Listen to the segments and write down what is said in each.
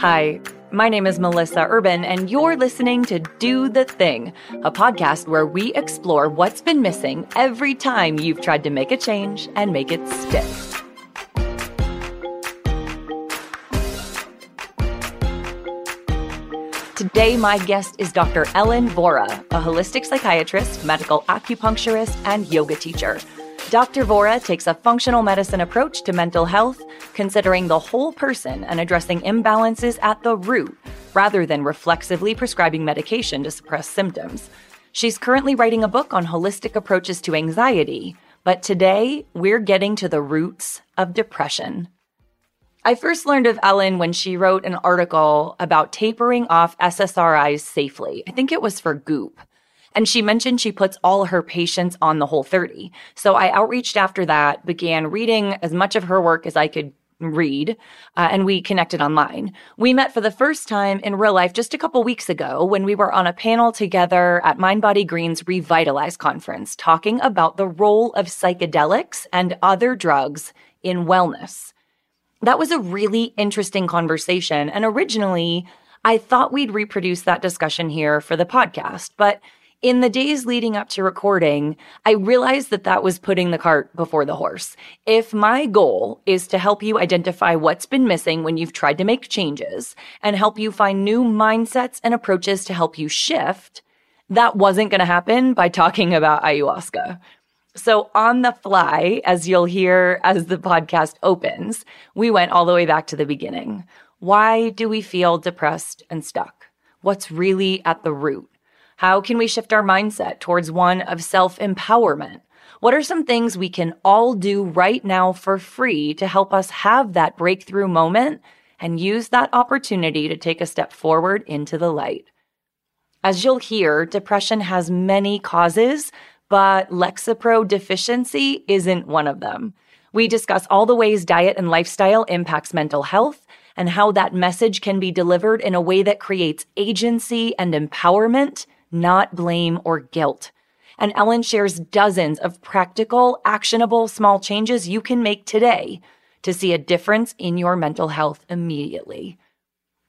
Hi, my name is Melissa Urban, and you're listening to Do the Thing, a podcast where we explore what's been missing every time you've tried to make a change and make it stick. Today, my guest is Dr. Ellen Vora, a holistic psychiatrist, medical acupuncturist, and yoga teacher. Dr. Vora takes a functional medicine approach to mental health, considering the whole person and addressing imbalances at the root, rather than reflexively prescribing medication to suppress symptoms. She's currently writing a book on holistic approaches to anxiety, but today we're getting to the roots of depression. I first learned of Ellen when she wrote an article about tapering off SSRIs safely. I think it was for Goop. And she mentioned she puts all her patients on the whole 30. So I outreached after that, began reading as much of her work as I could read, uh, and we connected online. We met for the first time in real life just a couple weeks ago when we were on a panel together at Mind Body Green's Revitalize conference talking about the role of psychedelics and other drugs in wellness. That was a really interesting conversation. And originally, I thought we'd reproduce that discussion here for the podcast, but in the days leading up to recording, I realized that that was putting the cart before the horse. If my goal is to help you identify what's been missing when you've tried to make changes and help you find new mindsets and approaches to help you shift, that wasn't going to happen by talking about ayahuasca. So, on the fly, as you'll hear as the podcast opens, we went all the way back to the beginning. Why do we feel depressed and stuck? What's really at the root? How can we shift our mindset towards one of self empowerment? What are some things we can all do right now for free to help us have that breakthrough moment and use that opportunity to take a step forward into the light? As you'll hear, depression has many causes, but Lexapro deficiency isn't one of them. We discuss all the ways diet and lifestyle impacts mental health and how that message can be delivered in a way that creates agency and empowerment not blame or guilt. And Ellen shares dozens of practical, actionable small changes you can make today to see a difference in your mental health immediately.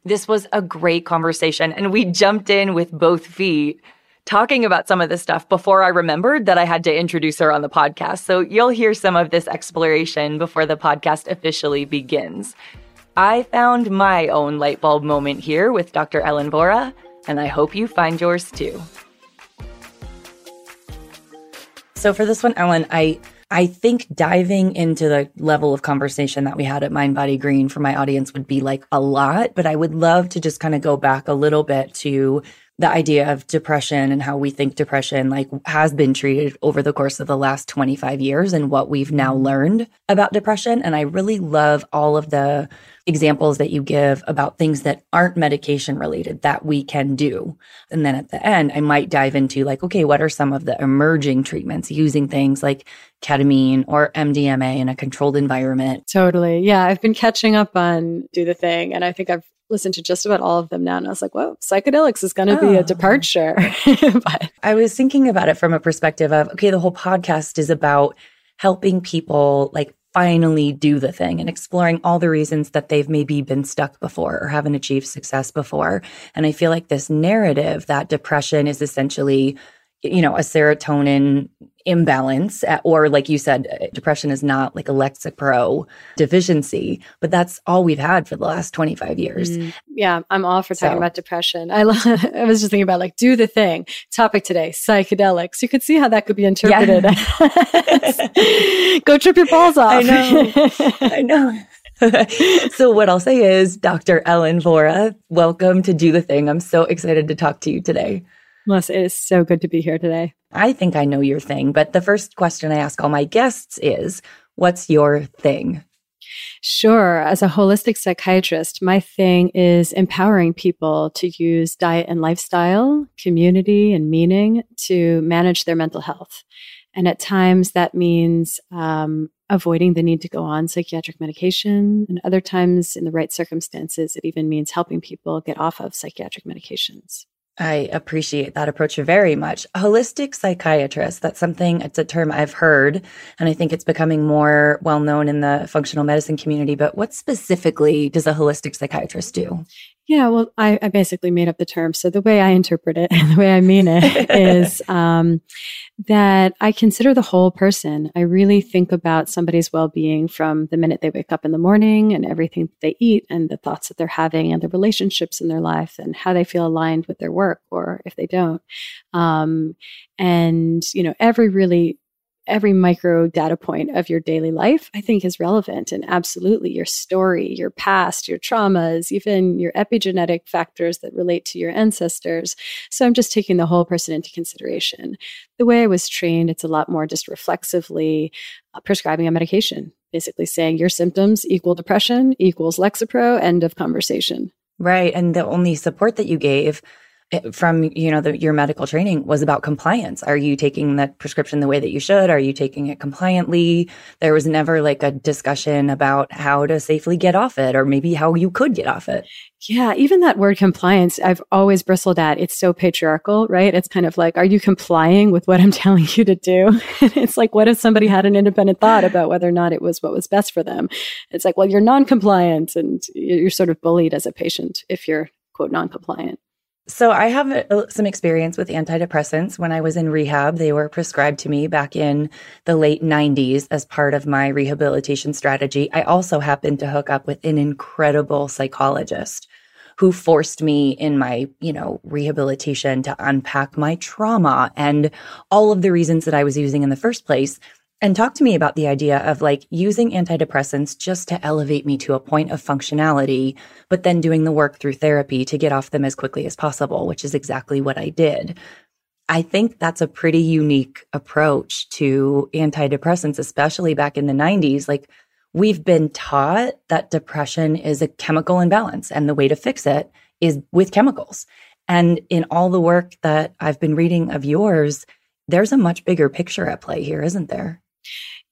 This was a great conversation, and we jumped in with both feet talking about some of this stuff before I remembered that I had to introduce her on the podcast. So you'll hear some of this exploration before the podcast officially begins. I found my own light bulb moment here with Dr. Ellen Vora and I hope you find yours too. So for this one, Ellen, I I think diving into the level of conversation that we had at Mind Body Green for my audience would be like a lot, but I would love to just kind of go back a little bit to the idea of depression and how we think depression like has been treated over the course of the last 25 years and what we've now mm-hmm. learned about depression and I really love all of the examples that you give about things that aren't medication related that we can do. And then at the end, I might dive into like, okay, what are some of the emerging treatments using things like ketamine or MDMA in a controlled environment? Totally. Yeah. I've been catching up on Do the Thing, and I think I've listened to just about all of them now. And I was like, whoa, psychedelics is going to oh. be a oh. departure. but I was thinking about it from a perspective of, okay, the whole podcast is about helping people like finally do the thing and exploring all the reasons that they've maybe been stuck before or haven't achieved success before. And I feel like this narrative that depression is essentially, you know, a serotonin imbalance or like you said depression is not like a lexapro deficiency but that's all we've had for the last 25 years mm, yeah i'm all for talking so. about depression i love, i was just thinking about like do the thing topic today psychedelics you could see how that could be interpreted yeah. go trip your balls off i know i know so what I'll say is, Dr. Ellen Vora, welcome to Do the Thing. I'm so excited to talk to you today. Melissa, it is so good to be here today. I think I know your thing, but the first question I ask all my guests is what's your thing? Sure. As a holistic psychiatrist, my thing is empowering people to use diet and lifestyle, community, and meaning to manage their mental health. And at times that means um, avoiding the need to go on psychiatric medication. And other times, in the right circumstances, it even means helping people get off of psychiatric medications. I appreciate that approach very much. Holistic psychiatrist, that's something, it's a term I've heard, and I think it's becoming more well known in the functional medicine community. But what specifically does a holistic psychiatrist do? Yeah, well, I, I, basically made up the term. So the way I interpret it and the way I mean it is um, that I consider the whole person. I really think about somebody's well being from the minute they wake up in the morning and everything that they eat and the thoughts that they're having and the relationships in their life and how they feel aligned with their work or if they don't. Um, and, you know, every really every micro data point of your daily life, I think is relevant. And absolutely your story, your past, your traumas, even your epigenetic factors that relate to your ancestors. So I'm just taking the whole person into consideration. The way I was trained, it's a lot more just reflexively uh, prescribing a medication, basically saying your symptoms equal depression equals Lexapro, end of conversation. Right. And the only support that you gave from you know the, your medical training was about compliance. Are you taking the prescription the way that you should? Are you taking it compliantly? There was never like a discussion about how to safely get off it or maybe how you could get off it. Yeah even that word compliance i've always bristled at. It's so patriarchal right? It's kind of like are you complying with what i'm telling you to do? It's like what if somebody had an independent thought about whether or not it was what was best for them? It's like well you're non-compliant and you're sort of bullied as a patient if you're quote non-compliant so I have uh, some experience with antidepressants. When I was in rehab, they were prescribed to me back in the late 90s as part of my rehabilitation strategy. I also happened to hook up with an incredible psychologist who forced me in my, you know, rehabilitation to unpack my trauma and all of the reasons that I was using in the first place and talk to me about the idea of like using antidepressants just to elevate me to a point of functionality, but then doing the work through therapy to get off them as quickly as possible, which is exactly what I did. I think that's a pretty unique approach to antidepressants, especially back in the 90s. Like, we've been taught that depression is a chemical imbalance, and the way to fix it is with chemicals. And in all the work that I've been reading of yours, there's a much bigger picture at play here, isn't there?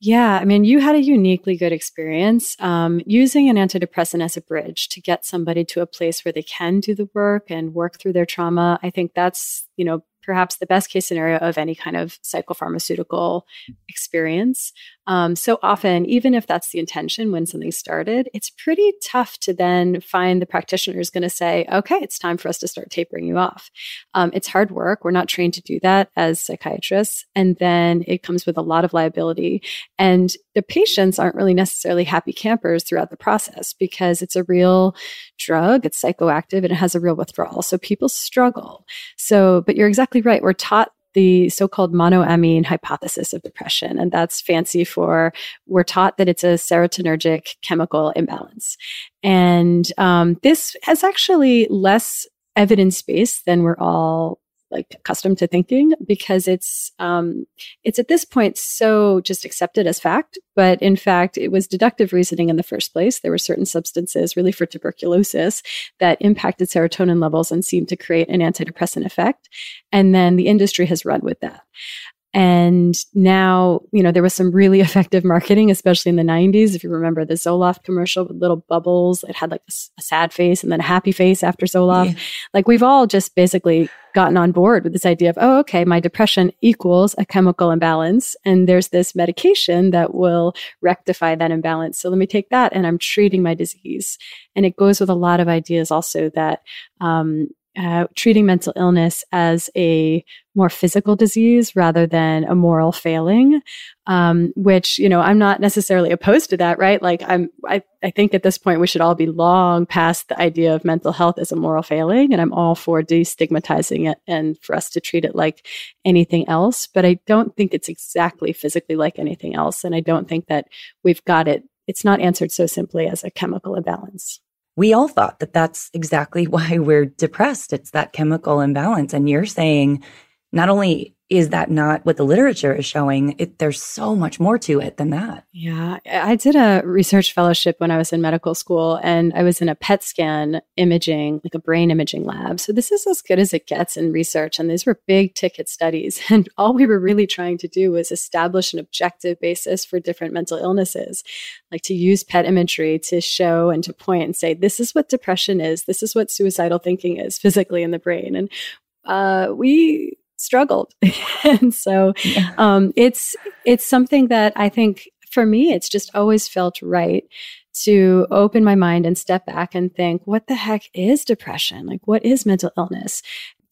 Yeah, I mean, you had a uniquely good experience um, using an antidepressant as a bridge to get somebody to a place where they can do the work and work through their trauma. I think that's, you know, perhaps the best case scenario of any kind of psychopharmaceutical experience. Um, so often, even if that's the intention when something started, it's pretty tough to then find the practitioner who's going to say, okay, it's time for us to start tapering you off. Um, it's hard work. We're not trained to do that as psychiatrists. And then it comes with a lot of liability. And the patients aren't really necessarily happy campers throughout the process because it's a real drug, it's psychoactive, and it has a real withdrawal. So people struggle. So, but you're exactly right. We're taught the so-called monoamine hypothesis of depression. And that's fancy for we're taught that it's a serotonergic chemical imbalance. And um, this has actually less evidence base than we're all like accustomed to thinking because it's um, it's at this point so just accepted as fact but in fact it was deductive reasoning in the first place. There were certain substances really for tuberculosis that impacted serotonin levels and seemed to create an antidepressant effect and then the industry has run with that and now, you know, there was some really effective marketing, especially in the 90s. If you remember the Zoloft commercial with little bubbles, it had like a, a sad face and then a happy face after Zoloft. Yeah. Like we've all just basically gotten on board with this idea of, oh, okay, my depression equals a chemical imbalance. And there's this medication that will rectify that imbalance. So let me take that and I'm treating my disease. And it goes with a lot of ideas also that, um, uh, treating mental illness as a more physical disease rather than a moral failing, um, which you know I'm not necessarily opposed to that, right? Like I'm, I, I think at this point we should all be long past the idea of mental health as a moral failing, and I'm all for destigmatizing it and for us to treat it like anything else. But I don't think it's exactly physically like anything else, and I don't think that we've got it. It's not answered so simply as a chemical imbalance we all thought that that's exactly why we're depressed. It's that chemical imbalance. And you're saying not only is that not what the literature is showing? It, there's so much more to it than that. Yeah. I did a research fellowship when I was in medical school and I was in a PET scan imaging, like a brain imaging lab. So this is as good as it gets in research. And these were big ticket studies. And all we were really trying to do was establish an objective basis for different mental illnesses, like to use PET imagery to show and to point and say, this is what depression is. This is what suicidal thinking is physically in the brain. And uh, we struggled. and so yeah. um, it's it's something that I think for me, it's just always felt right to open my mind and step back and think, what the heck is depression? Like, what is mental illness?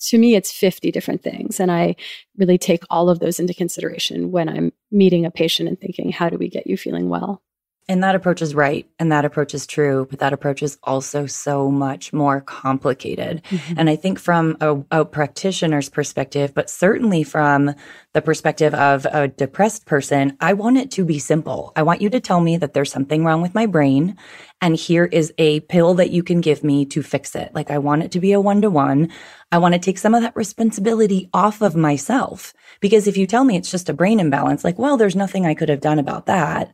To me, it's 50 different things. And I really take all of those into consideration when I'm meeting a patient and thinking, how do we get you feeling well? And that approach is right. And that approach is true. But that approach is also so much more complicated. Mm-hmm. And I think from a, a, practitioner's perspective, but certainly from the perspective of a depressed person, I want it to be simple. I want you to tell me that there's something wrong with my brain. And here is a pill that you can give me to fix it. Like I want it to be a one to one. I want to take some of that responsibility off of myself. Because if you tell me it's just a brain imbalance, like, well, there's nothing I could have done about that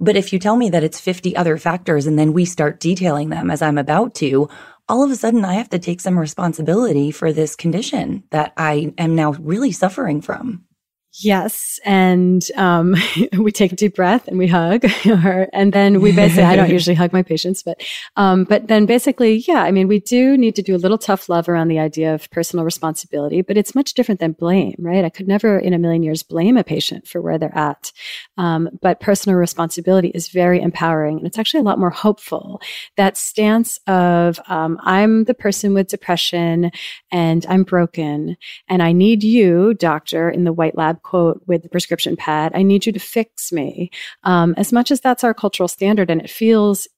but if you tell me that it's 50 other factors and then we start detailing them as I'm about to, all of a sudden I have to take some responsibility for this condition that I am now really suffering from. Yes. And um, we take a deep breath and we hug. Her. And then we basically, I don't usually hug my patients, but, um, but then basically, yeah, I mean, we do need to do a little tough love around the idea of personal responsibility, but it's much different than blame, right? I could never in a million years blame a patient for where they're at. Um, but personal responsibility is very empowering and it's actually a lot more hopeful. That stance of, um, I'm the person with depression and I'm broken and I need you, doctor, in the white lab quote with the prescription pad, I need you to fix me. Um, as much as that's our cultural standard and it feels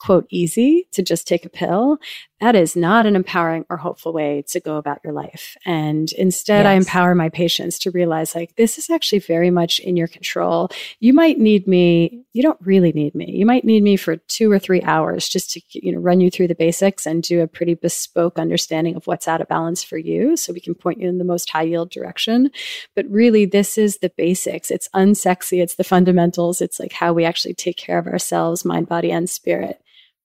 quote easy to just take a pill that is not an empowering or hopeful way to go about your life. And instead yes. i empower my patients to realize like this is actually very much in your control. You might need me you don't really need me. You might need me for two or three hours just to you know run you through the basics and do a pretty bespoke understanding of what's out of balance for you so we can point you in the most high yield direction. But really this is the basics. It's unsexy. It's the fundamentals. It's like how we actually take care of ourselves mind body and spirit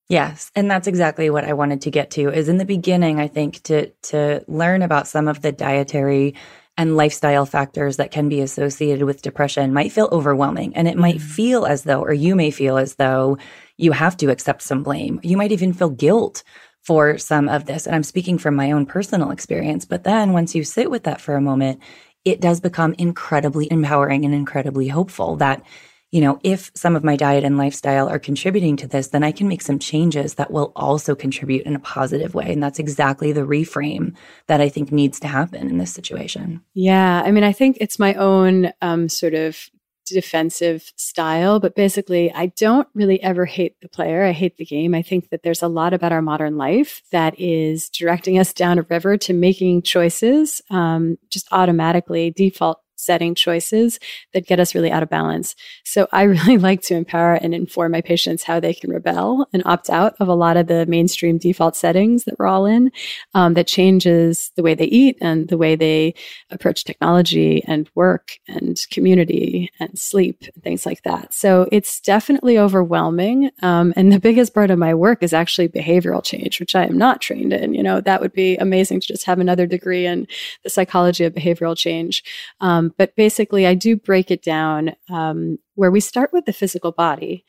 Yes, and that's exactly what I wanted to get to. Is in the beginning, I think to to learn about some of the dietary and lifestyle factors that can be associated with depression might feel overwhelming and it might mm-hmm. feel as though or you may feel as though you have to accept some blame. You might even feel guilt for some of this. And I'm speaking from my own personal experience, but then once you sit with that for a moment, it does become incredibly empowering and incredibly hopeful that you know, if some of my diet and lifestyle are contributing to this, then I can make some changes that will also contribute in a positive way. And that's exactly the reframe that I think needs to happen in this situation. Yeah. I mean, I think it's my own um, sort of defensive style, but basically, I don't really ever hate the player. I hate the game. I think that there's a lot about our modern life that is directing us down a river to making choices um, just automatically, default setting choices that get us really out of balance. So I really like to empower and inform my patients how they can rebel and opt out of a lot of the mainstream default settings that we're all in um, that changes the way they eat and the way they approach technology and work and community and sleep and things like that. So it's definitely overwhelming. Um, and the biggest part of my work is actually behavioral change, which I am not trained in. You know, that would be amazing to just have another degree in the psychology of behavioral change. Um, but basically, I do break it down um, where we start with the physical body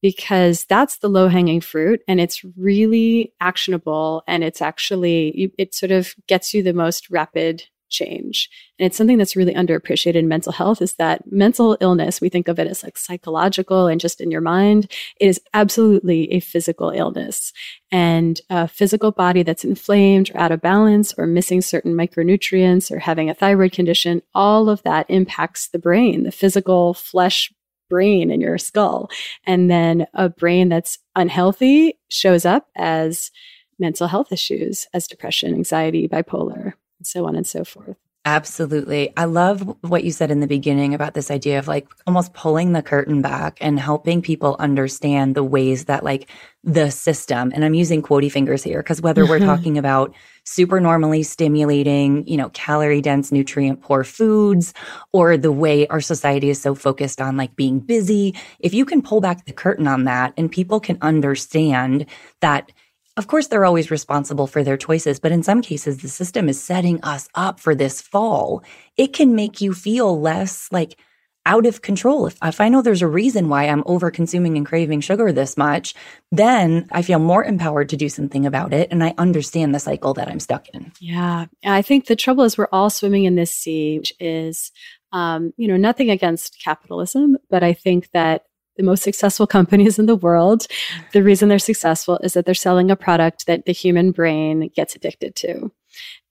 because that's the low hanging fruit and it's really actionable and it's actually, it sort of gets you the most rapid change. And it's something that's really underappreciated in mental health is that mental illness, we think of it as like psychological and just in your mind. It is absolutely a physical illness and a physical body that's inflamed or out of balance or missing certain micronutrients or having a thyroid condition. All of that impacts the brain, the physical flesh brain in your skull. And then a brain that's unhealthy shows up as mental health issues, as depression, anxiety, bipolar so on and so forth. Absolutely. I love what you said in the beginning about this idea of like almost pulling the curtain back and helping people understand the ways that like the system, and I'm using quotey fingers here because whether we're talking about super normally stimulating, you know, calorie dense, nutrient poor foods or the way our society is so focused on like being busy, if you can pull back the curtain on that and people can understand that of course, they're always responsible for their choices, but in some cases, the system is setting us up for this fall. It can make you feel less like out of control. If, if I know there's a reason why I'm over consuming and craving sugar this much, then I feel more empowered to do something about it. And I understand the cycle that I'm stuck in. Yeah. I think the trouble is we're all swimming in this sea, which is, um, you know, nothing against capitalism, but I think that the most successful companies in the world, the reason they're successful is that they're selling a product that the human brain gets addicted to.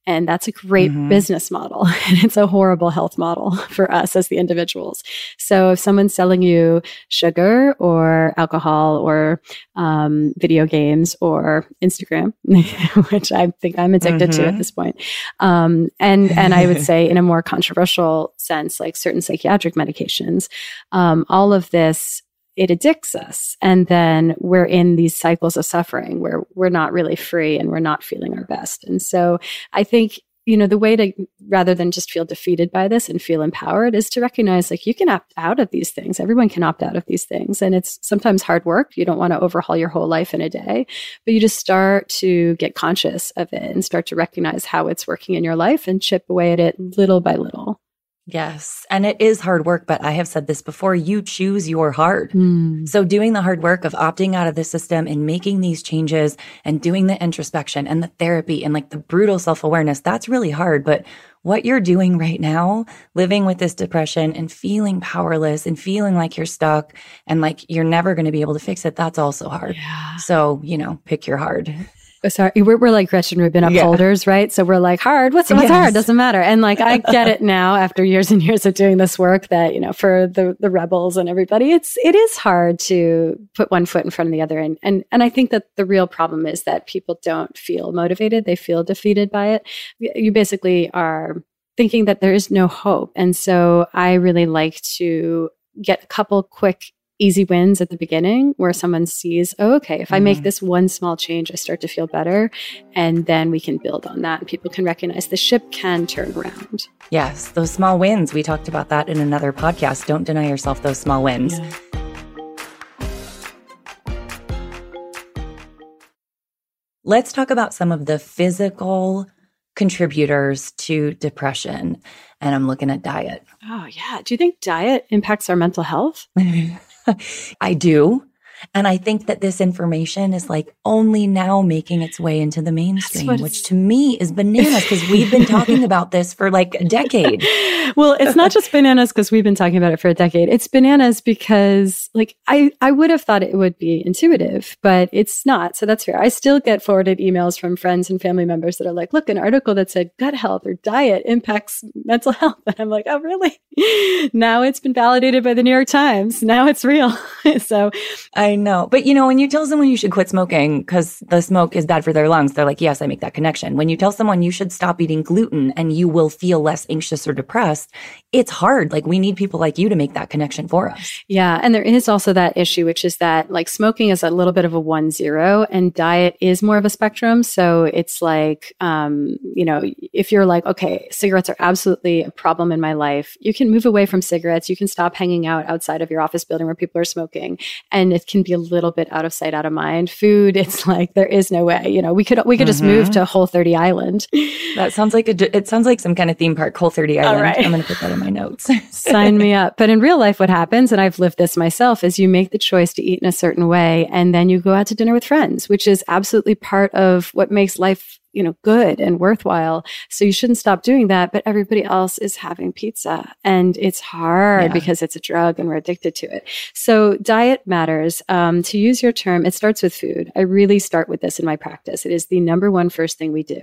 And that's a great mm-hmm. business model. And it's a horrible health model for us as the individuals. So if someone's selling you sugar or alcohol or um, video games or Instagram, which I think I'm addicted mm-hmm. to at mm-hmm. this point, um, and and I would say in a more controversial sense, like certain psychiatric medications, um, all of this it addicts us. And then we're in these cycles of suffering where we're not really free and we're not feeling our best. And so I think, you know, the way to, rather than just feel defeated by this and feel empowered is to recognize like you can opt out of these things. Everyone can opt out of these things. And it's sometimes hard work. You don't want to overhaul your whole life in a day, but you just start to get conscious of it and start to recognize how it's working in your life and chip away at it little by little. Yes. And it is hard work, but I have said this before you choose your hard. Mm. So, doing the hard work of opting out of the system and making these changes and doing the introspection and the therapy and like the brutal self awareness, that's really hard. But what you're doing right now, living with this depression and feeling powerless and feeling like you're stuck and like you're never going to be able to fix it, that's also hard. Yeah. So, you know, pick your hard. Oh, sorry, we're, we're like Gretchen Rubin upholders, yeah. right? So we're like hard. What's what's yes. hard? Doesn't matter. And like I get it now after years and years of doing this work that you know for the the rebels and everybody, it's it is hard to put one foot in front of the other. And and and I think that the real problem is that people don't feel motivated; they feel defeated by it. You basically are thinking that there is no hope, and so I really like to get a couple quick easy wins at the beginning where someone sees, oh, okay, if I make mm-hmm. this one small change, I start to feel better. And then we can build on that. And people can recognize the ship can turn around. Yes, those small wins. We talked about that in another podcast. Don't deny yourself those small wins. Yeah. Let's talk about some of the physical contributors to depression. And I'm looking at diet. Oh, yeah. Do you think diet impacts our mental health? I do. And I think that this information is like only now making its way into the mainstream, which to me is bananas because we've been talking about this for like a decade. well, it's not just bananas because we've been talking about it for a decade. It's bananas because like I, I would have thought it would be intuitive, but it's not. So that's fair. I still get forwarded emails from friends and family members that are like, look, an article that said gut health or diet impacts mental health. And I'm like, oh, really? now it's been validated by the New York Times. Now it's real. so I I know. But you know, when you tell someone you should quit smoking because the smoke is bad for their lungs, they're like, yes, I make that connection. When you tell someone you should stop eating gluten and you will feel less anxious or depressed, it's hard. Like we need people like you to make that connection for us. Yeah. And there is also that issue, which is that like smoking is a little bit of a one zero and diet is more of a spectrum. So it's like, um, you know, if you're like, okay, cigarettes are absolutely a problem in my life, you can move away from cigarettes. You can stop hanging out outside of your office building where people are smoking and it can can be a little bit out of sight, out of mind. Food, it's like there is no way. You know, we could we could mm-hmm. just move to Whole 30 Island. That sounds like a it sounds like some kind of theme park, Whole 30 Island. Right. I'm going to put that in my notes. Sign me up. But in real life, what happens, and I've lived this myself, is you make the choice to eat in a certain way, and then you go out to dinner with friends, which is absolutely part of what makes life you know, good and worthwhile. So you shouldn't stop doing that. But everybody else is having pizza and it's hard yeah. because it's a drug and we're addicted to it. So diet matters. Um, to use your term, it starts with food. I really start with this in my practice. It is the number one first thing we do.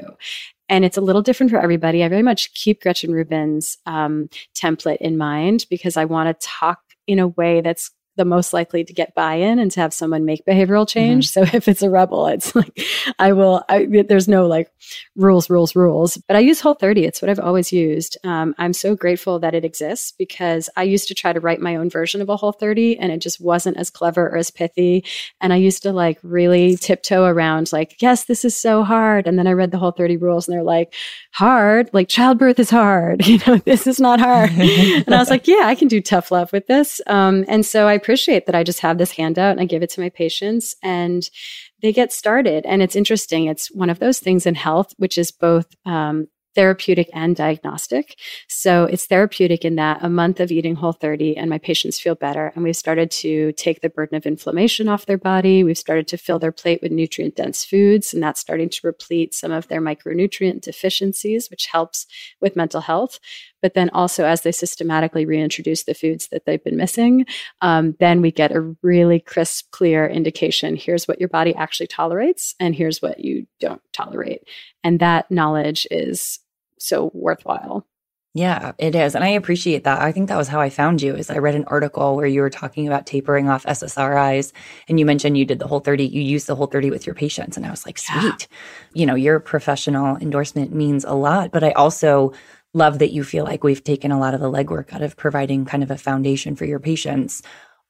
And it's a little different for everybody. I very much keep Gretchen Rubin's um, template in mind because I want to talk in a way that's the most likely to get buy-in and to have someone make behavioral change. Mm-hmm. So if it's a rebel, it's like I will. I, there's no like rules, rules, rules. But I use Whole 30. It's what I've always used. Um, I'm so grateful that it exists because I used to try to write my own version of a Whole 30, and it just wasn't as clever or as pithy. And I used to like really tiptoe around, like, yes, this is so hard. And then I read the Whole 30 rules, and they're like, hard, like childbirth is hard. You know, this is not hard. and I was like, yeah, I can do tough love with this. Um, and so I appreciate that I just have this handout and I give it to my patients and they get started. And it's interesting. It's one of those things in health, which is both um, therapeutic and diagnostic. So it's therapeutic in that a month of eating whole 30 and my patients feel better. And we've started to take the burden of inflammation off their body. We've started to fill their plate with nutrient dense foods, and that's starting to replete some of their micronutrient deficiencies, which helps with mental health. But then also, as they systematically reintroduce the foods that they've been missing, um, then we get a really crisp, clear indication here's what your body actually tolerates, and here's what you don't tolerate. And that knowledge is so worthwhile. Yeah, it is. And I appreciate that. I think that was how I found you is I read an article where you were talking about tapering off SSRIs and you mentioned you did the whole 30, you used the whole 30 with your patients. And I was like, sweet. Yeah. You know, your professional endorsement means a lot. But I also love that you feel like we've taken a lot of the legwork out of providing kind of a foundation for your patients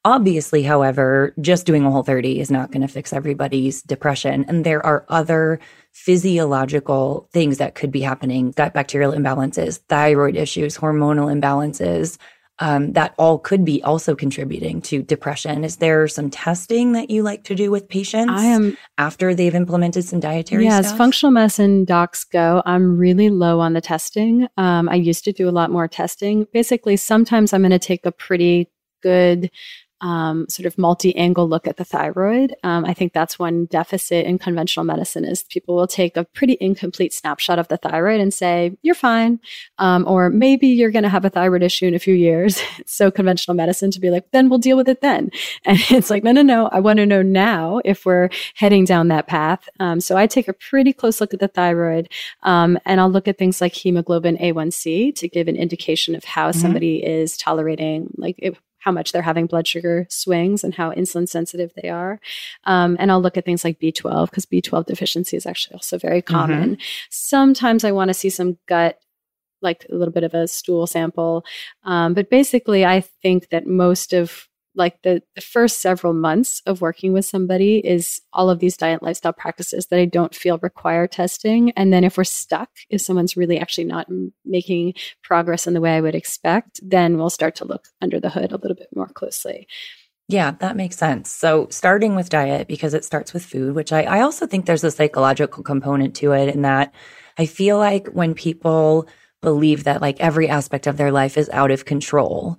Obviously, however, just doing a whole 30 is not going to fix everybody's depression. And there are other physiological things that could be happening gut bacterial imbalances, thyroid issues, hormonal imbalances. Um, that all could be also contributing to depression. Is there some testing that you like to do with patients I am, after they've implemented some dietary yeah, stuff? as functional medicine docs go, I'm really low on the testing. Um, I used to do a lot more testing. Basically, sometimes I'm going to take a pretty good um, sort of multi-angle look at the thyroid. Um, I think that's one deficit in conventional medicine is people will take a pretty incomplete snapshot of the thyroid and say you're fine, um, or maybe you're going to have a thyroid issue in a few years. so conventional medicine to be like, then we'll deal with it then. And it's like, no, no, no. I want to know now if we're heading down that path. Um, so I take a pretty close look at the thyroid, um, and I'll look at things like hemoglobin A1C to give an indication of how mm-hmm. somebody is tolerating like how much they're having blood sugar swings and how insulin sensitive they are. Um, and I'll look at things like B12 because B12 deficiency is actually also very mm-hmm. common. Mm-hmm. Sometimes I want to see some gut like a little bit of a stool sample. Um, but basically, I think that most of like the, the first several months of working with somebody is all of these diet lifestyle practices that I don't feel require testing. And then if we're stuck, if someone's really actually not making progress in the way I would expect, then we'll start to look under the hood a little bit more closely. Yeah, that makes sense. So, starting with diet, because it starts with food, which I, I also think there's a psychological component to it, in that I feel like when people believe that like every aspect of their life is out of control,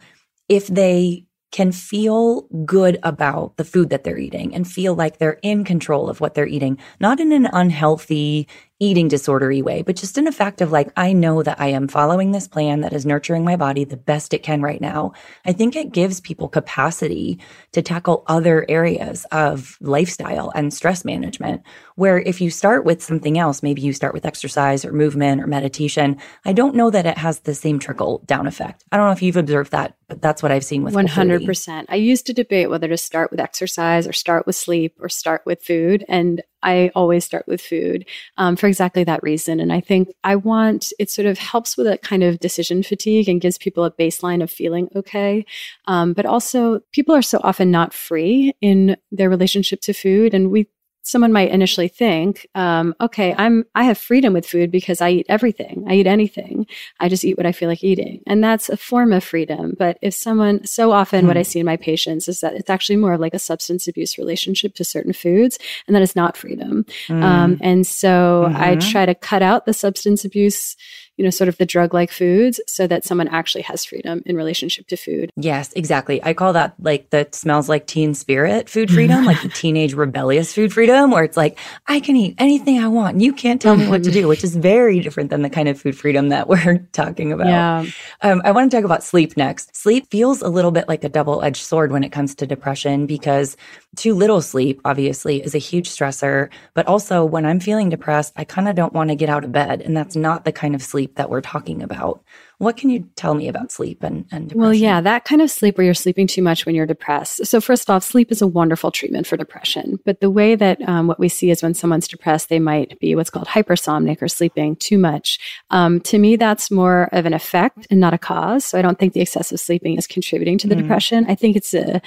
if they can feel good about the food that they're eating and feel like they're in control of what they're eating, not in an unhealthy, eating disordery way, but just in a fact of like, I know that I am following this plan that is nurturing my body the best it can right now. I think it gives people capacity to tackle other areas of lifestyle and stress management. Where if you start with something else, maybe you start with exercise or movement or meditation, I don't know that it has the same trickle down effect. I don't know if you've observed that, but that's what I've seen with 100%. I used to debate whether to start with exercise or start with sleep or start with food. And I always start with food um, for exactly that reason. And I think I want it sort of helps with a kind of decision fatigue and gives people a baseline of feeling okay. Um, but also, people are so often not free in their relationship to food. And we someone might initially think, um, okay, I'm I have freedom with food because I eat everything. I eat anything. I just eat what I feel like eating, and that's a form of freedom. But if someone, so often, mm. what I hmm. see in my patients is that it's actually more of like a substance abuse relationship to certain foods, and that is not freedom. Mm. Um, and so mm-hmm. I try to cut out the substance abuse you know, sort of the drug like foods so that someone actually has freedom in relationship to food. Yes, exactly. I call that like the smells like teen spirit food freedom, like the teenage rebellious food freedom, where it's like, I can eat anything I want. You can't tell me what to do, which is very different than the kind of food freedom that we're talking about. Yeah. Um, I want to talk about sleep next. Sleep feels a little bit like a double edged sword when it comes to depression because too little sleep, obviously, is a huge stressor. But also, when I'm feeling depressed, I kind of don't want to get out of bed. And that's not the kind of sleep that we're talking about. What can you tell me about sleep and, and depression? Well, yeah, that kind of sleep where you're sleeping too much when you're depressed. So, first off, sleep is a wonderful treatment for depression. But the way that um, what we see is when someone's depressed, they might be what's called hypersomnic or sleeping too much. Um, to me, that's more of an effect and not a cause. So, I don't think the excessive sleeping is contributing to the mm. depression. I think it's a,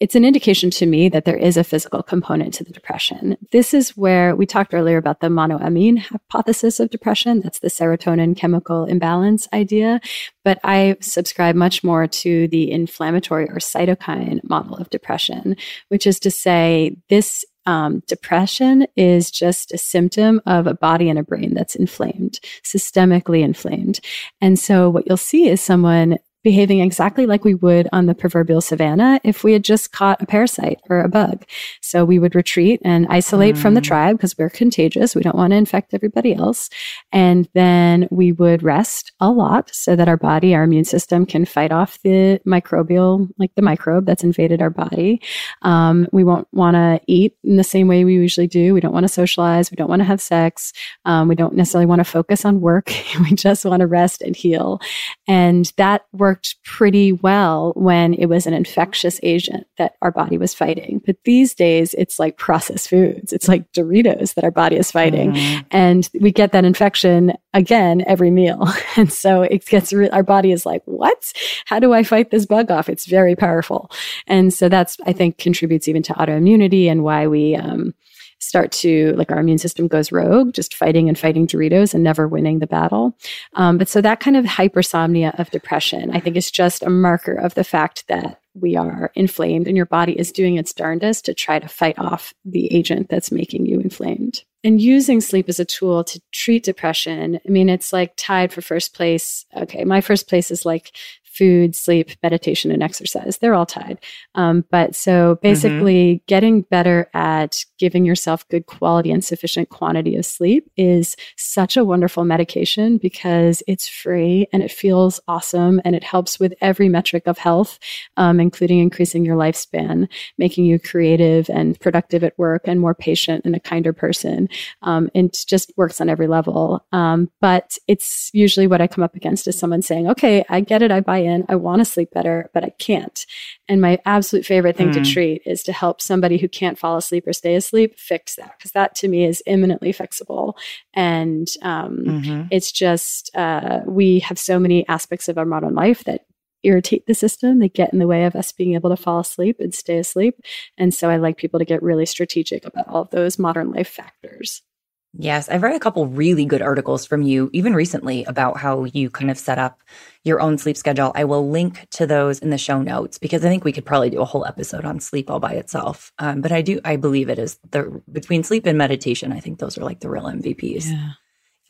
it's an indication to me that there is a physical component to the depression. This is where we talked earlier about the monoamine hypothesis of depression. That's the serotonin chemical imbalance idea. But I subscribe much more to the inflammatory or cytokine model of depression, which is to say this um, depression is just a symptom of a body and a brain that's inflamed, systemically inflamed. And so what you'll see is someone behaving exactly like we would on the proverbial savannah if we had just caught a parasite or a bug. So we would retreat and isolate mm. from the mm. tribe because we're contagious. We don't want to infect everybody else. And then we would rest a lot so that our body, our immune system can fight off the microbial, like the microbe that's invaded our body. Um, we won't want to eat in the same way we usually do. We don't want to socialize. We don't want to have sex. Um, we don't necessarily want to focus on work. we just want to rest and heal. And that works worked pretty well when it was an infectious agent that our body was fighting. But these days, it's like processed foods. It's like Doritos that our body is fighting. Mm. And we get that infection again every meal. And so it gets, re- our body is like, what? How do I fight this bug off? It's very powerful. And so that's, I think, contributes even to autoimmunity and why we, um, start to like our immune system goes rogue, just fighting and fighting Doritos and never winning the battle. Um, but so that kind of hypersomnia of depression, I think, is just a marker of the fact that we are inflamed and your body is doing its darndest to try to fight off the agent that's making you inflamed. And using sleep as a tool to treat depression, I mean, it's like tied for first place. Okay, my first place is like food, sleep, meditation, and exercise. They're all tied. Um, but so mm-hmm. basically, mm-hmm. getting better at giving yourself good quality and sufficient quantity of sleep is such a wonderful medication because it's free and it feels awesome and it helps with every metric of health, um, including increasing your lifespan, making you creative and productive at work and more patient and a kinder person. Um, it just works on every level. Um, but it's usually what I come up against is someone saying, okay, I get it. I buy in. I want to sleep better, but I can't. And my absolute favorite thing mm. to treat is to help somebody who can't fall asleep or stay asleep fix that, because that to me is imminently fixable. And um, mm-hmm. it's just, uh, we have so many aspects of our modern life that irritate the system. They get in the way of us being able to fall asleep and stay asleep. And so I like people to get really strategic about all of those modern life factors. Yes, I've read a couple really good articles from you, even recently, about how you kind of set up your own sleep schedule. I will link to those in the show notes because I think we could probably do a whole episode on sleep all by itself. Um, but I do, I believe it is the between sleep and meditation. I think those are like the real MVPs. Yeah.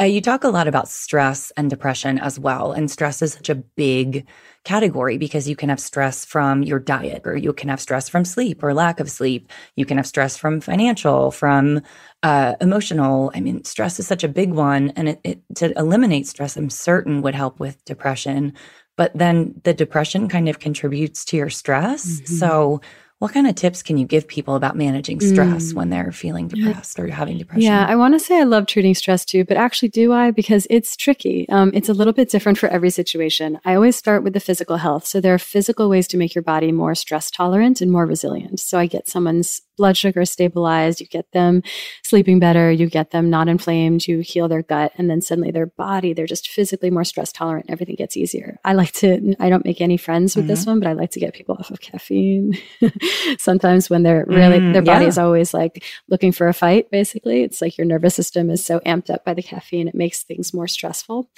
Uh, you talk a lot about stress and depression as well. And stress is such a big category because you can have stress from your diet, or you can have stress from sleep or lack of sleep. You can have stress from financial, from uh, emotional. I mean, stress is such a big one. And it, it, to eliminate stress, I'm certain would help with depression. But then the depression kind of contributes to your stress. Mm-hmm. So, what kind of tips can you give people about managing stress mm. when they're feeling depressed or having depression? Yeah, I want to say I love treating stress too, but actually, do I? Because it's tricky. Um, it's a little bit different for every situation. I always start with the physical health. So, there are physical ways to make your body more stress tolerant and more resilient. So, I get someone's blood sugar stabilized, you get them sleeping better, you get them not inflamed, you heal their gut, and then suddenly their body, they're just physically more stress tolerant. Everything gets easier. I like to, I don't make any friends with mm-hmm. this one, but I like to get people off of caffeine. Sometimes when they're really, mm, their body yeah. is always like looking for a fight, basically. It's like your nervous system is so amped up by the caffeine, it makes things more stressful.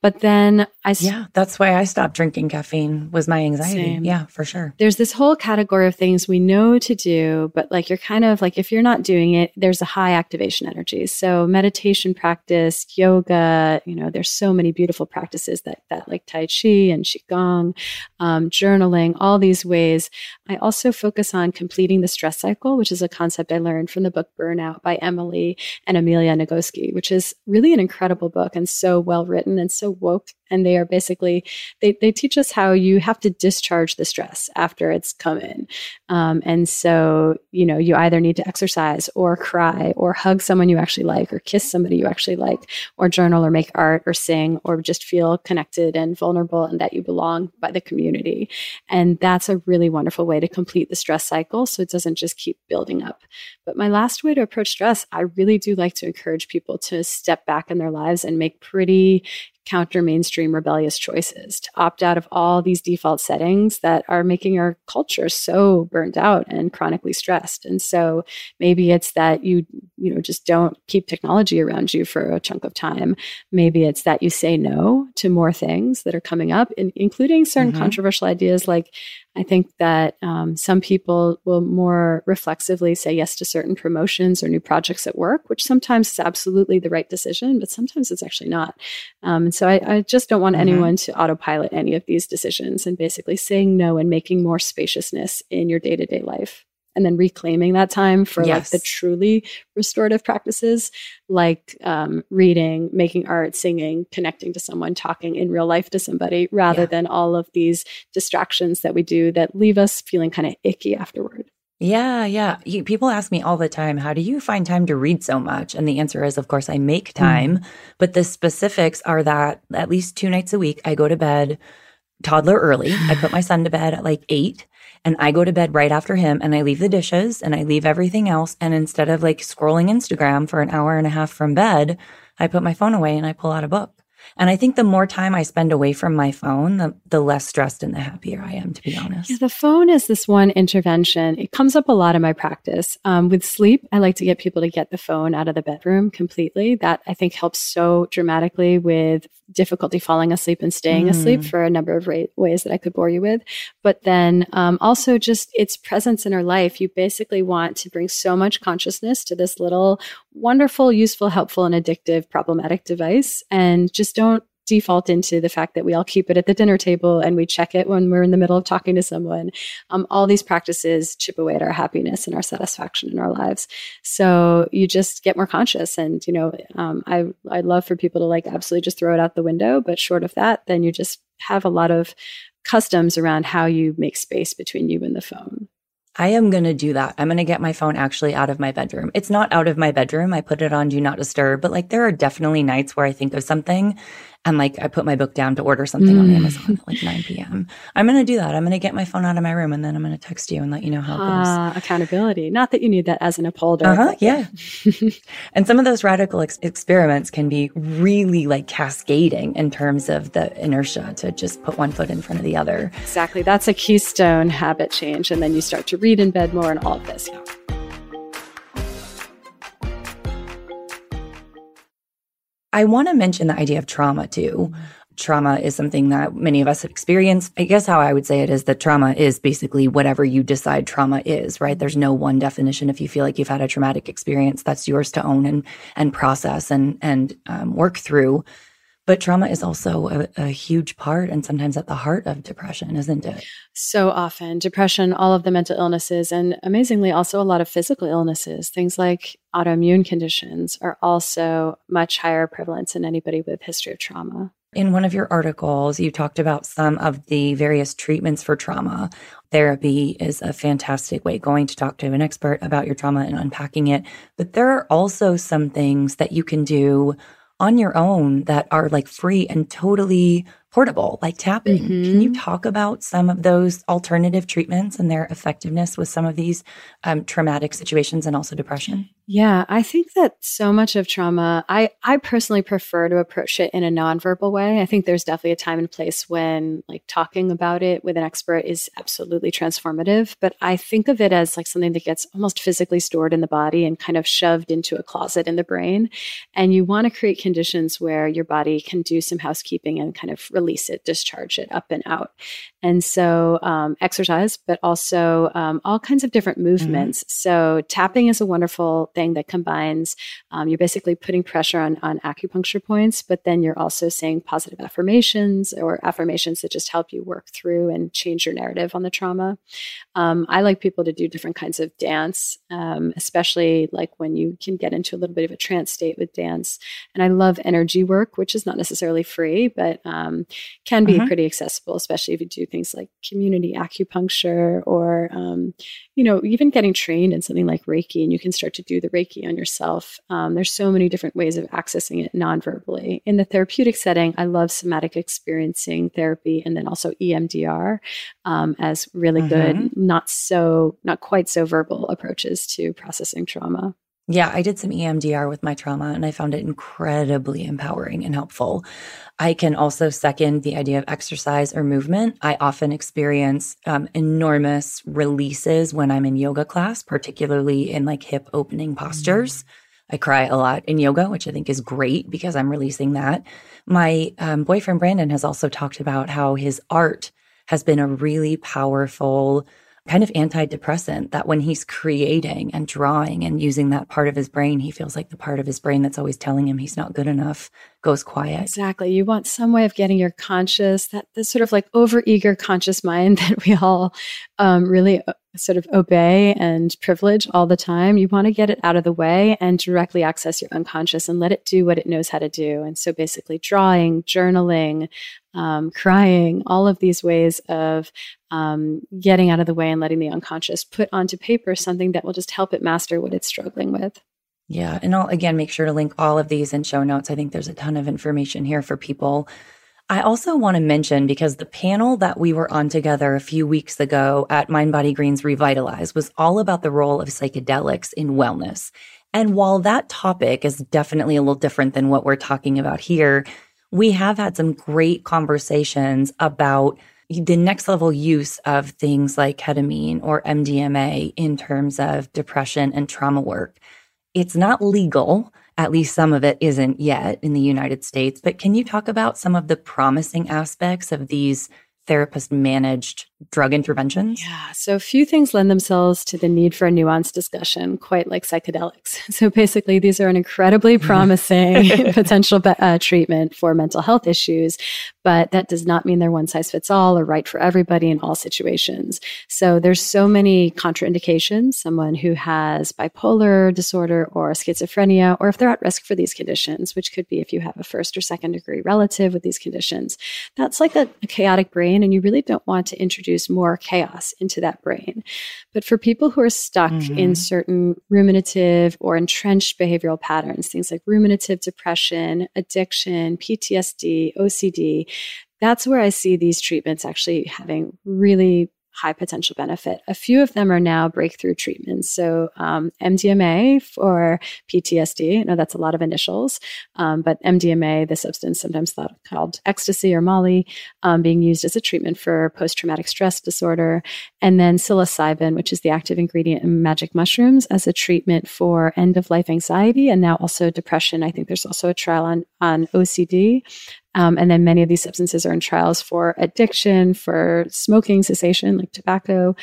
But then I, yeah, that's why I stopped drinking caffeine was my anxiety. Same. Yeah, for sure. There's this whole category of things we know to do, but like you're kind of like, if you're not doing it, there's a high activation energy. So meditation practice, yoga, you know, there's so many beautiful practices that, that like Tai Chi and Qigong, um, journaling, all these ways. I also focus on completing the stress cycle, which is a concept I learned from the book Burnout by Emily and Amelia Nagoski, which is really an incredible book and so well written and so woke. And they are basically they, they teach us how you have to discharge the stress after it's come in. Um, and so you know you either need to exercise or cry or hug someone you actually like or kiss somebody you actually like or journal or make art or sing or just feel connected and vulnerable and that you belong by the community. And that's a really wonderful way to complete the stress cycle so it doesn't just keep building up. But my last way to approach stress i really do like to encourage people to step back in their lives and make pretty counter mainstream rebellious choices, to opt out of all these default settings that are making our culture so burned out and chronically stressed. And so maybe it's that you you know, just don't keep technology around you for a chunk of time. Maybe it's that you say no to more things that are coming up, in, including certain mm-hmm. controversial ideas. Like, I think that um, some people will more reflexively say yes to certain promotions or new projects at work, which sometimes is absolutely the right decision, but sometimes it's actually not. Um, and so I, I, just don't want mm-hmm. anyone to autopilot any of these decisions and basically saying no and making more spaciousness in your day to day life and then reclaiming that time for yes. like the truly restorative practices like um, reading making art singing connecting to someone talking in real life to somebody rather yeah. than all of these distractions that we do that leave us feeling kind of icky afterward yeah, yeah. You, people ask me all the time, how do you find time to read so much? And the answer is, of course, I make time. Mm. But the specifics are that at least two nights a week, I go to bed toddler early. I put my son to bed at like eight and I go to bed right after him and I leave the dishes and I leave everything else. And instead of like scrolling Instagram for an hour and a half from bed, I put my phone away and I pull out a book. And I think the more time I spend away from my phone, the, the less stressed and the happier I am, to be honest. Yeah, the phone is this one intervention. It comes up a lot in my practice. Um, with sleep, I like to get people to get the phone out of the bedroom completely. That I think helps so dramatically with difficulty falling asleep and staying mm. asleep for a number of ra- ways that I could bore you with. But then um, also just its presence in our life. You basically want to bring so much consciousness to this little wonderful, useful, helpful, and addictive problematic device and just don't default into the fact that we all keep it at the dinner table and we check it when we're in the middle of talking to someone. Um, all these practices chip away at our happiness and our satisfaction in our lives. So you just get more conscious. And, you know, um, I, I'd love for people to like absolutely just throw it out the window. But short of that, then you just have a lot of customs around how you make space between you and the phone. I am going to do that. I'm going to get my phone actually out of my bedroom. It's not out of my bedroom. I put it on do not disturb, but like there are definitely nights where I think of something and like I put my book down to order something mm. on Amazon at like 9 p.m. I'm going to do that. I'm going to get my phone out of my room and then I'm going to text you and let you know how it goes. Uh, accountability. Not that you need that as an upholder. Uh-huh, yeah. and some of those radical ex- experiments can be really like cascading in terms of the inertia to just put one foot in front of the other. Exactly. That's a keystone habit change. And then you start to read in bed more and all of this. I want to mention the idea of trauma too. Trauma is something that many of us have experienced. I guess how I would say it is that trauma is basically whatever you decide trauma is, right? There's no one definition. If you feel like you've had a traumatic experience, that's yours to own and and process and and um, work through. But trauma is also a, a, huge part and sometimes at the heart of depression, isn't it? So often, depression, all of the mental illnesses, and amazingly, also a lot of physical illnesses, things like autoimmune conditions, are also much higher prevalence in anybody with history of trauma. In one of your articles, you talked about some of the various treatments for trauma. Therapy is a fantastic way going to talk to an expert about your trauma and unpacking it. But there are also some things that you can do on your own that are like free and totally portable, like tapping. Mm-hmm. Can you mm-hmm. talk about some of those alternative treatments and their effectiveness with some of these um, traumatic situations and also depression? Yeah, I think that so much of trauma, I, I personally prefer to approach it in a nonverbal way. I think there's definitely a time and place when like talking about it with an expert is absolutely transformative. But I think of it as like something that gets almost physically stored in the body and kind of shoved into a closet in the brain. And you want to create conditions where your body can do some housekeeping and kind of release it, discharge it up and out. And so um, exercise, but also um, all kinds of different mm-hmm. movements. Mm-hmm. So tapping is a wonderful thing that combines, um, you're basically putting pressure on, on acupuncture points, but then you're also saying positive affirmations or affirmations that just help you work through and change your narrative on the trauma. Um, I like people to do different kinds of dance, um, especially like when you can get into a little bit of a trance state with dance. And I love energy work, which is not necessarily free, but um, can be mm-hmm. pretty accessible, especially if you do things like community acupuncture or, um, you know, even getting trained in something like Reiki and you can start to do the Reiki on yourself. Um, there's so many different ways of accessing it non-verbally. In the therapeutic setting, I love somatic experiencing therapy and then also EMDR um, as really mm-hmm. good, not so, not quite so verbal approaches to processing trauma. Yeah, I did some EMDR with my trauma and I found it incredibly empowering and helpful. I can also second the idea of exercise or movement. I often experience um, enormous releases when I'm in yoga class, particularly in like hip opening postures. Mm-hmm I cry a lot in yoga, which I think is great because I'm releasing that. My um, boyfriend Brandon has also talked about how his art has been a really powerful kind of antidepressant that when he's creating and drawing and using that part of his brain, he feels like the part of his brain that's always telling him he's not good enough goes quiet. Exactly. You want some way of getting your conscious, that this sort of like overeager conscious mind that we all um, really uh, sort of obey and privilege all the time. You want to get it out of the way and directly access your unconscious and let it do what it knows how to do. And so basically, drawing, journaling, um, crying, all of these ways of um, getting out of the way and letting the unconscious put onto paper something that will just help it master what it's struggling with. Yeah. And I'll again make sure to link all of these in show notes. I think there's a ton of information here for people. I also want to mention because the panel that we were on together a few weeks ago at Mind Body Greens Revitalize was all about the role of psychedelics in wellness. And while that topic is definitely a little different than what we're talking about here, we have had some great conversations about the next level use of things like ketamine or MDMA in terms of depression and trauma work. It's not legal, at least some of it isn't yet in the United States, but can you talk about some of the promising aspects of these therapist managed drug interventions? Yeah. So few things lend themselves to the need for a nuanced discussion, quite like psychedelics. So basically, these are an incredibly promising potential uh, treatment for mental health issues, but that does not mean they're one size fits all or right for everybody in all situations. So there's so many contraindications. Someone who has bipolar disorder or schizophrenia, or if they're at risk for these conditions, which could be if you have a first or second degree relative with these conditions, that's like a, a chaotic brain, and you really don't want to introduce introduce more chaos into that brain. But for people who are stuck mm-hmm. in certain ruminative or entrenched behavioral patterns, things like ruminative depression, addiction, PTSD, OCD, that's where I see these treatments actually having really high potential benefit. A few of them are now breakthrough treatments. So, um, MDMA for PTSD, I know that's a lot of initials, um, but MDMA, the substance sometimes thought called ecstasy or Molly, um, being used as a treatment for post traumatic stress disorder. And then psilocybin, which is the active ingredient in magic mushrooms, as a treatment for end of life anxiety and now also depression. I think there's also a trial on, on OCD. Um, and then many of these substances are in trials for addiction, for smoking cessation, like tobacco.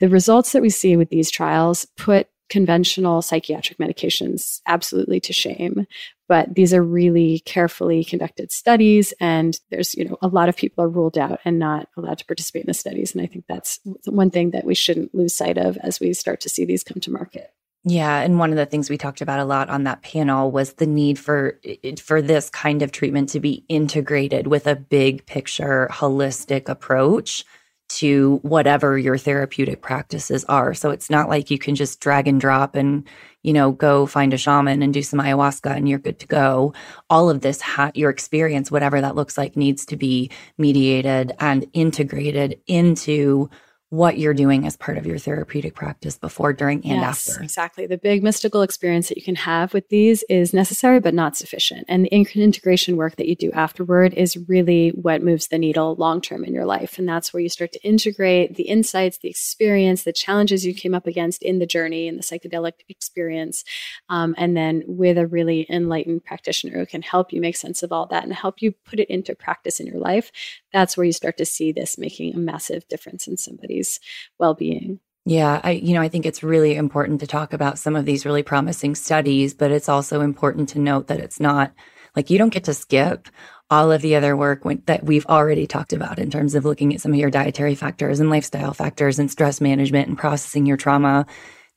The results that we see with these trials put conventional psychiatric medications absolutely to shame. But these are really carefully conducted studies and there's you know a lot of people are ruled out and not allowed to participate in the studies. And i think that's one thing that we shouldn't lose sight of as we start to see these come to market yeah, and one of the things we talked about a lot on that panel was the need for for this kind of treatment to be integrated with a big picture holistic approach to whatever your therapeutic practices are. So it's not like you can just drag and drop and, you know, go find a shaman and do some ayahuasca and you're good to go. All of this, ha- your experience, whatever that looks like, needs to be mediated and integrated into what you're doing as part of your therapeutic practice before, during, and yes, after. Exactly. The big mystical experience that you can have with these is necessary but not sufficient. And the integration work that you do afterward is really what moves the needle long term in your life. And that's where you start to integrate the insights, the experience, the challenges you came up against in the journey and the psychedelic experience. Um, and then with a really enlightened practitioner who can help you make sense of all that and help you put it into practice in your life, that's where you start to see this making a massive difference in somebody's well-being. Yeah, I you know, I think it's really important to talk about some of these really promising studies, but it's also important to note that it's not like you don't get to skip all of the other work that we've already talked about in terms of looking at some of your dietary factors and lifestyle factors and stress management and processing your trauma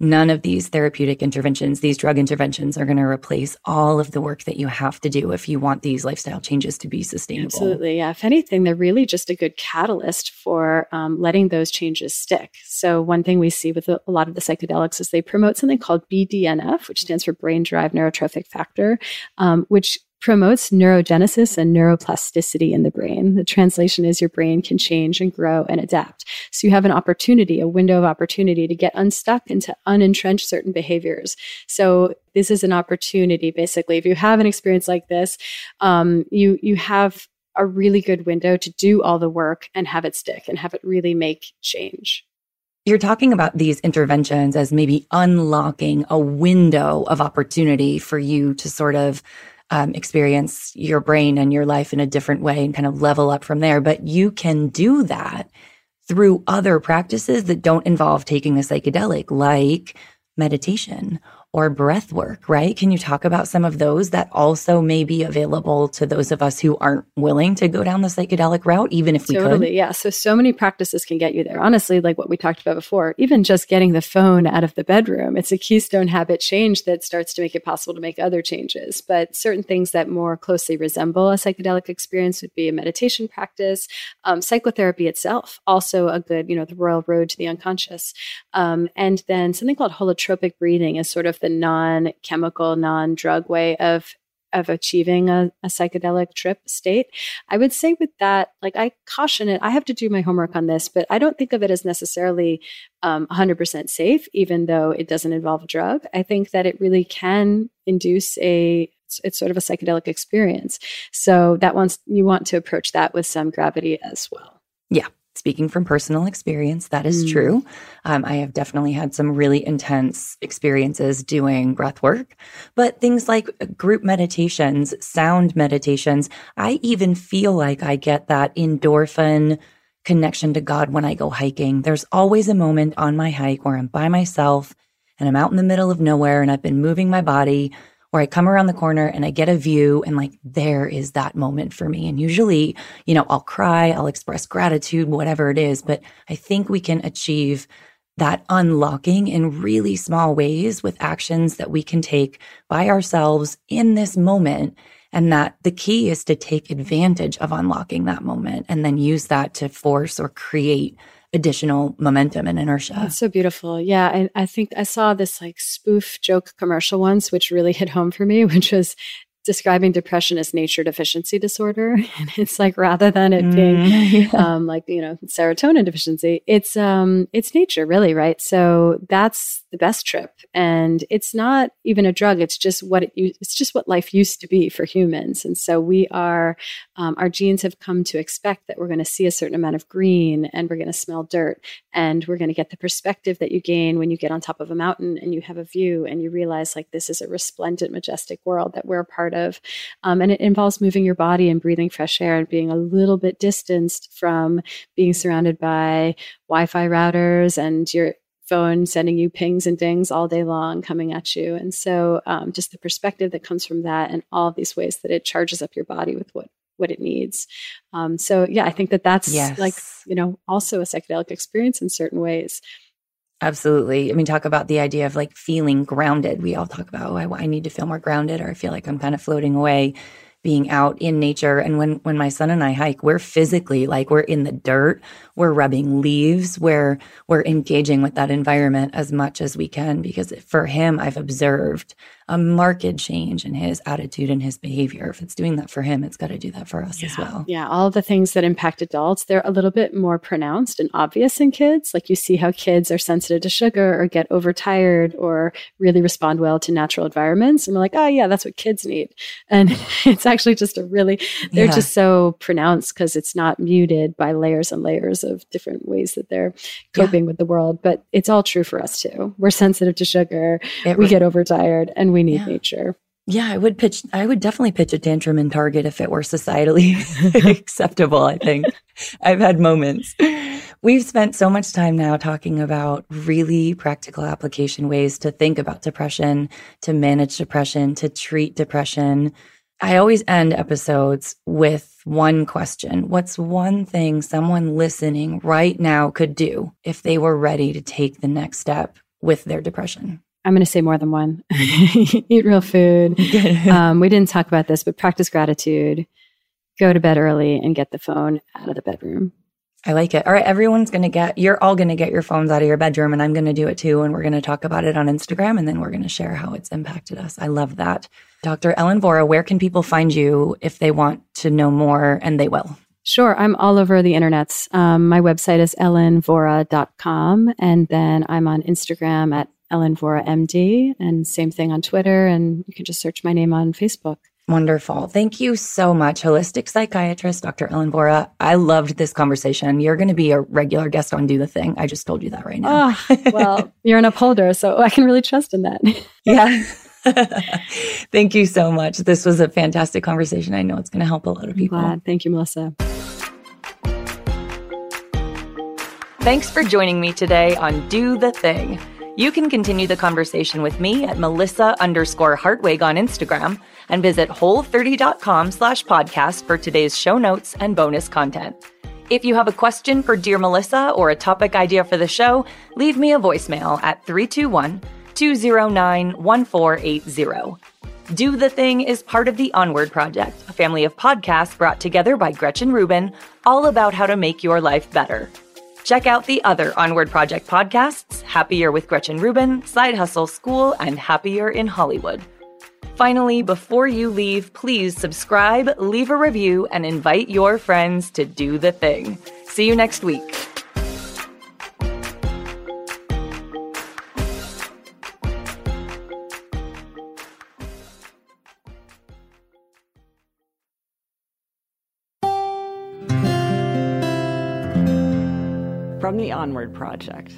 none of these therapeutic interventions, these drug interventions are going to replace all of the work that you have to do if you want these lifestyle changes to be sustainable. Absolutely. Yeah. If anything, they're really just a good catalyst for um, letting those changes stick. So, one thing we see with a, lot of the psychedelics is they promote something called BDNF, which stands for brain derived neurotrophic factor, um, which promotes neurogenesis and neuroplasticity in the brain. The translation is your brain can change and grow and adapt. So you have an opportunity, a window of opportunity to get unstuck and to unentrench certain behaviors. So this is an opportunity, basically. If you have an experience like this, um, you you have a really good window to do all the work and have it stick and have it really make change. You're talking about these interventions as maybe unlocking a window of opportunity for you to sort of um, experience your brain and your life in a different way and kind of level up from there. But you can do that through other practices that don't involve taking a psychedelic, like meditation or breath work, right? Can you talk about some of those that also may be available to those of us who aren't willing to go down the psychedelic route, even if we totally, could? Yeah. So, so many practices can get you there. Honestly, like what we talked about before, even just getting the phone out of the bedroom, it's a keystone habit change that starts to make it possible to make other changes. But certain things that more closely resemble a psychedelic experience would be a meditation practice, um, psychotherapy itself, also a good, you know, the royal road to the unconscious. Um, and then something called holotropic breathing is sort of the non-chemical, non-drug way of of achieving a, a, psychedelic trip state. I would say with that, like I caution it, I have to do my homework on this, but I don't think of it as necessarily um, 100% safe, even though it doesn't involve a drug. I think that it really can induce a it's, it's sort of a psychedelic experience. So that wants you want to approach that with some gravity as well. Yeah, speaking from personal experience, that is mm. true. Um, I have definitely had some really intense experiences doing breath work, but things like group meditations, sound meditations, I even feel like I get that endorphin connection to God when I go hiking. There's always a moment on my hike where I'm by myself and I'm out in the middle of nowhere and I've been moving my body where I come around the corner and I get a view and like there is that moment for me. And usually, you know, I'll cry, I'll express gratitude, whatever it is, but I think we can achieve that unlocking in really small ways with actions that we can take by ourselves in this moment. And that the key is to take advantage of unlocking that moment and then use that to force or create additional momentum and inertia. That's so beautiful. Yeah. I, I think I saw this like spoof joke commercial once, which really hit home for me, which was describing depression as nature deficiency disorder. And it's like rather than it being mm, yeah. um, like, you know, serotonin deficiency, it's um it's nature really, right? So that's the best trip. And it's not even a drug, it's just what it it's just what life used to be for humans. And so we are um, our genes have come to expect that we're going to see a certain amount of green and we're going to smell dirt and we're going to get the perspective that you gain when you get on top of a mountain and you have a view and you realize like this is a resplendent majestic world that we're a part of um, and it involves moving your body and breathing fresh air and being a little bit distanced from being surrounded by wi-fi routers and your phone sending you pings and dings all day long coming at you and so um, just the perspective that comes from that and all these ways that it charges up your body with what what it needs. Um, so yeah, I think that that's yes. like you know also a psychedelic experience in certain ways. Absolutely. I mean, talk about the idea of like feeling grounded. We all talk about, oh, I, I need to feel more grounded, or I feel like I'm kind of floating away being out in nature. And when, when my son and I hike, we're physically like we're in the dirt, we're rubbing leaves, we're, we're engaging with that environment as much as we can. Because for him, I've observed a marked change in his attitude and his behavior. If it's doing that for him, it's got to do that for us yeah. as well. Yeah. All the things that impact adults, they're a little bit more pronounced and obvious in kids. Like you see how kids are sensitive to sugar or get overtired or really respond well to natural environments. And we're like, oh, yeah, that's what kids need. And it's actually just a really, they're yeah. just so pronounced because it's not muted by layers and layers of different ways that they're coping yeah. with the world. But it's all true for us too. We're sensitive to sugar, it we re- get overtired, and we need yeah. nature. Yeah, I would pitch, I would definitely pitch a tantrum in Target if it were societally acceptable. I think I've had moments. We've spent so much time now talking about really practical application ways to think about depression, to manage depression, to treat depression. I always end episodes with one question. What's one thing someone listening right now could do if they were ready to take the next step with their depression? I'm going to say more than one. Eat real food. Um, we didn't talk about this, but practice gratitude. Go to bed early and get the phone out of the bedroom. I like it. All right, everyone's going to get, you're all going to get your phones out of your bedroom, and I'm going to do it too. And we're going to talk about it on Instagram, and then we're going to share how it's impacted us. I love that. Dr. Ellen Vora, where can people find you if they want to know more? And they will. Sure. I'm all over the internets. Um, my website is ellenvora.com. And then I'm on Instagram at Ellen Vora MD, and same thing on Twitter. And you can just search my name on Facebook. Wonderful. Thank you so much, holistic psychiatrist Dr. Ellen Vora. I loved this conversation. You're going to be a regular guest on Do the Thing. I just told you that right now. Oh, well, you're an upholder, so I can really trust in that. yeah. Thank you so much. This was a fantastic conversation. I know it's going to help a lot of people. Thank you, Melissa. Thanks for joining me today on Do the Thing. You can continue the conversation with me at Melissa underscore Hartwig on Instagram and visit whole30.com slash podcast for today's show notes and bonus content. If you have a question for Dear Melissa or a topic idea for the show, leave me a voicemail at 321 209 1480. Do the Thing is part of the Onward Project, a family of podcasts brought together by Gretchen Rubin, all about how to make your life better. Check out the other Onward Project podcasts Happier with Gretchen Rubin, Side Hustle School, and Happier in Hollywood. Finally, before you leave, please subscribe, leave a review, and invite your friends to do the thing. See you next week. From the Onward Project.